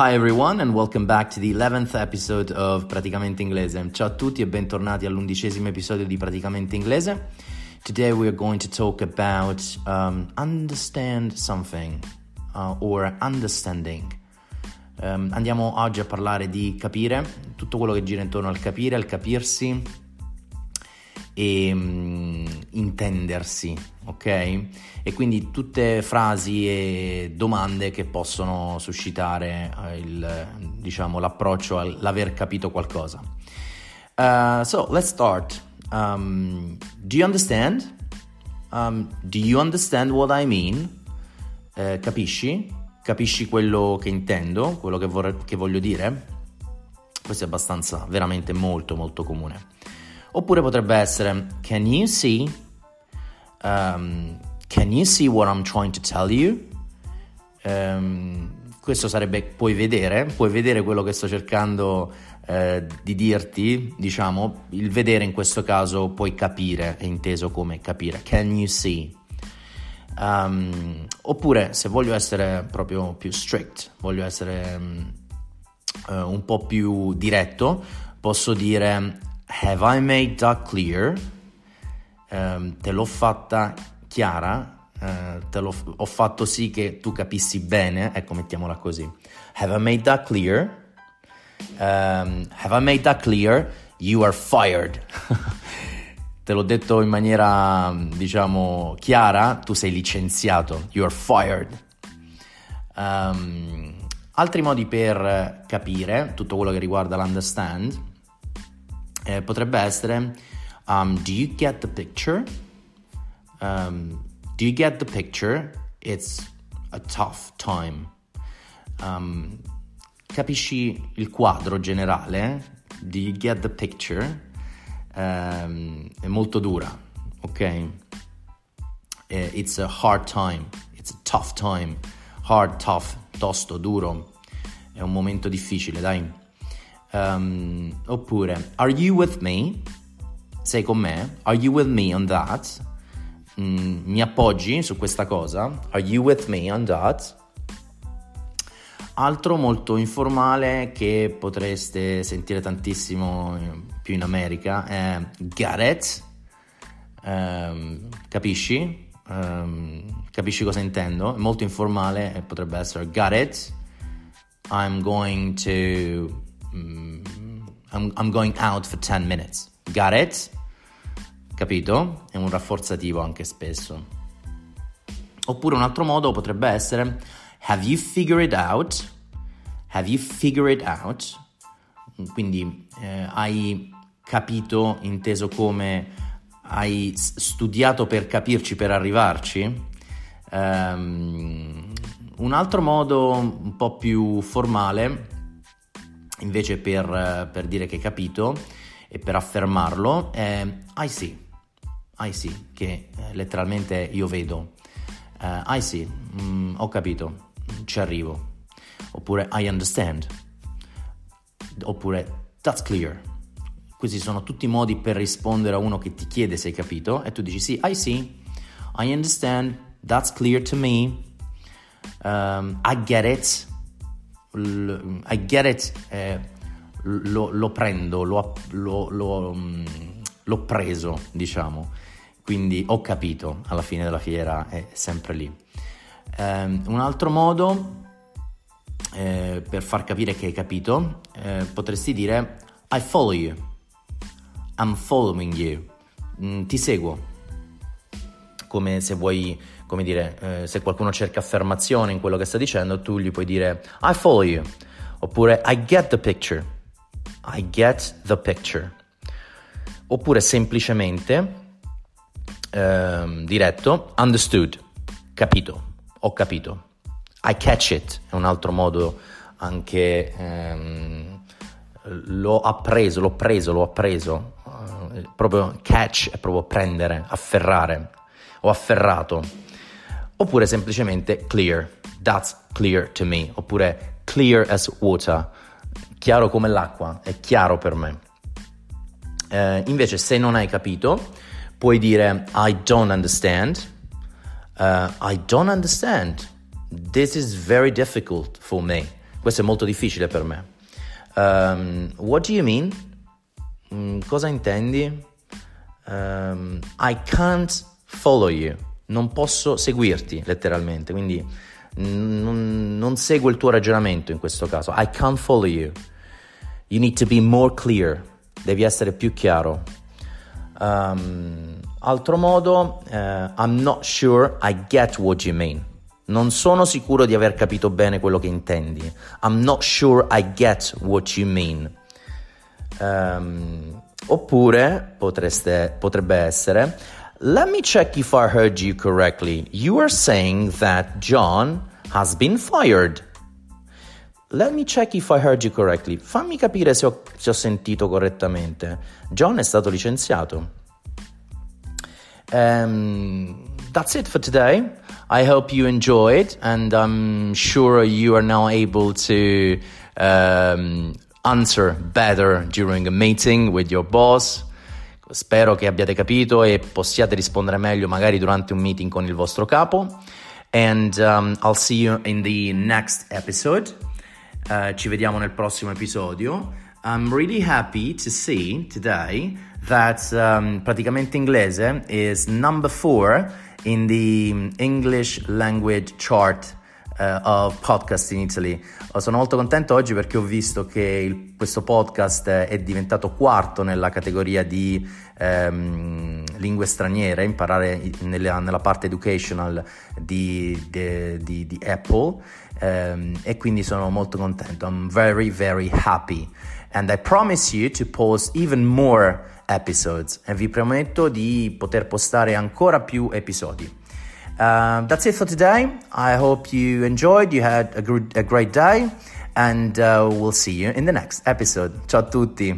Hi everyone and welcome back to the 11th episode of Praticamente Inglese. Ciao a tutti e bentornati all'undicesimo episodio di Praticamente Inglese. Today we are going to talk about um, understand something uh, or understanding. Um, andiamo oggi a parlare di capire, tutto quello che gira intorno al capire, al capirsi e um, intendersi, ok? E quindi tutte frasi e domande che possono suscitare uh, il, diciamo, l'approccio all'aver capito qualcosa. Uh, so, let's start. Um, do you understand? Um, do you understand what I mean? Uh, capisci? Capisci quello che intendo, quello che, vorrei, che voglio dire? Questo è abbastanza, veramente molto molto comune. Oppure potrebbe essere Can you see? Um, can you see what I'm trying to tell you? Um, questo sarebbe puoi vedere, puoi vedere quello che sto cercando eh, di dirti, diciamo, il vedere in questo caso puoi capire, è inteso come capire. Can you see? Um, oppure se voglio essere proprio più strict, voglio essere um, uh, un po' più diretto, posso dire Have I made that clear? Um, te l'ho fatta chiara? Uh, te l'ho ho fatto sì che tu capissi bene, ecco mettiamola così. Have I made that clear? have I made that clear? You are fired. te l'ho detto in maniera, diciamo, chiara, tu sei licenziato, you are fired. Um, altri modi per capire tutto quello che riguarda l'understand eh, potrebbe essere um, Do you get the picture? Um, do you get the picture? It's a tough time. Um, capisci il quadro generale? Do you get the picture? um, è molto dura, ok? It's a hard time, it's a tough time, hard, tough, tosto, duro, è un momento difficile, dai. Um, oppure, are you with me? Sei con me? Are you with me on that? Mm, mi appoggi su questa cosa? Are you with me on that? Altro molto informale che potreste sentire tantissimo eh, più in America è it? Um, capisci? Um, capisci cosa intendo? È molto informale potrebbe essere Got it? I'm going to... I'm, I'm going out for 10 minutes. Got it? Capito? È un rafforzativo anche spesso. Oppure un altro modo potrebbe essere Have you figured it out? Have you figured it out? Quindi eh, hai capito, inteso come hai studiato per capirci, per arrivarci. Um, un altro modo un po' più formale, invece per, per, dire che hai capito e per affermarlo, è I see. I see, che eh, letteralmente io vedo. Uh, I see, mm, ho capito ci arrivo. Oppure I understand. Oppure that's clear. Questi sono tutti modi per rispondere a uno che ti chiede se hai capito e tu dici sì, I see, I understand, that's clear to me, um, I get it, I get it, eh, lo, lo, prendo, lo, lo, um, l'ho preso, diciamo. Quindi ho capito, alla fine della fiera è sempre lì. Um, un altro modo eh, per far capire che hai capito eh, potresti dire I follow you, I'm following you, mm, ti seguo. Come se vuoi, come dire, eh, se qualcuno cerca affermazione in quello che sta dicendo, tu gli puoi dire I follow you, oppure I get the picture, I get the picture, oppure semplicemente ehm, diretto understood, capito ho capito. I catch it è un altro modo anche ehm, l'ho appreso, l'ho preso, l'ho appreso. Uh, proprio catch è proprio prendere, afferrare. Ho afferrato. Oppure semplicemente clear. That's clear to me. Oppure clear as water. Chiaro come l'acqua, è chiaro per me. Uh, invece se non hai capito, puoi dire I don't understand. Uh, I don't understand. This is very difficult for me. Questo è molto difficile per me. Um, what do you mean? Mm, cosa intendi? Um, I can't follow you. Non posso seguirti letteralmente, quindi non, non seguo il tuo ragionamento in questo caso. I can't follow you. You need to be more clear. Devi essere più chiaro. Um, altro modo, uh, I'm not sure I get what you mean. Non sono sicuro di aver capito bene quello che intendi. I'm not sure I get what you mean. Um, oppure potreste, potrebbe essere Let me check if I heard you correctly. You are saying that John has been fired. Let me check if I heard you correctly. Fammi capire se ho, se ho sentito correttamente. John è stato licenziato. Um, that's it for today. I hope you enjoyed, and I'm sure you are now able to um, answer better during a meeting with your boss. Spero che abbiate capito e possiate rispondere meglio magari durante un meeting con il vostro capo. And um, I'll see you in the next episode. Uh, ci vediamo nel prossimo episodio. I'm really happy to see today that um, praticamente inglese is number four in the English language chart uh, of podcast in Italy. Sono molto contento oggi perché ho visto che il, questo podcast è diventato quarto nella categoria di um, lingue straniere, imparare nella, nella parte educational di, di, di, di Apple um, e quindi sono molto contento. I'm very very happy and I promise you to post even more episodes e vi prometto di poter postare ancora più episodi. Uh, that's it for today. I hope you enjoyed, you had a, gr- a great day, and uh, we'll see you in the next episode. Ciao tutti.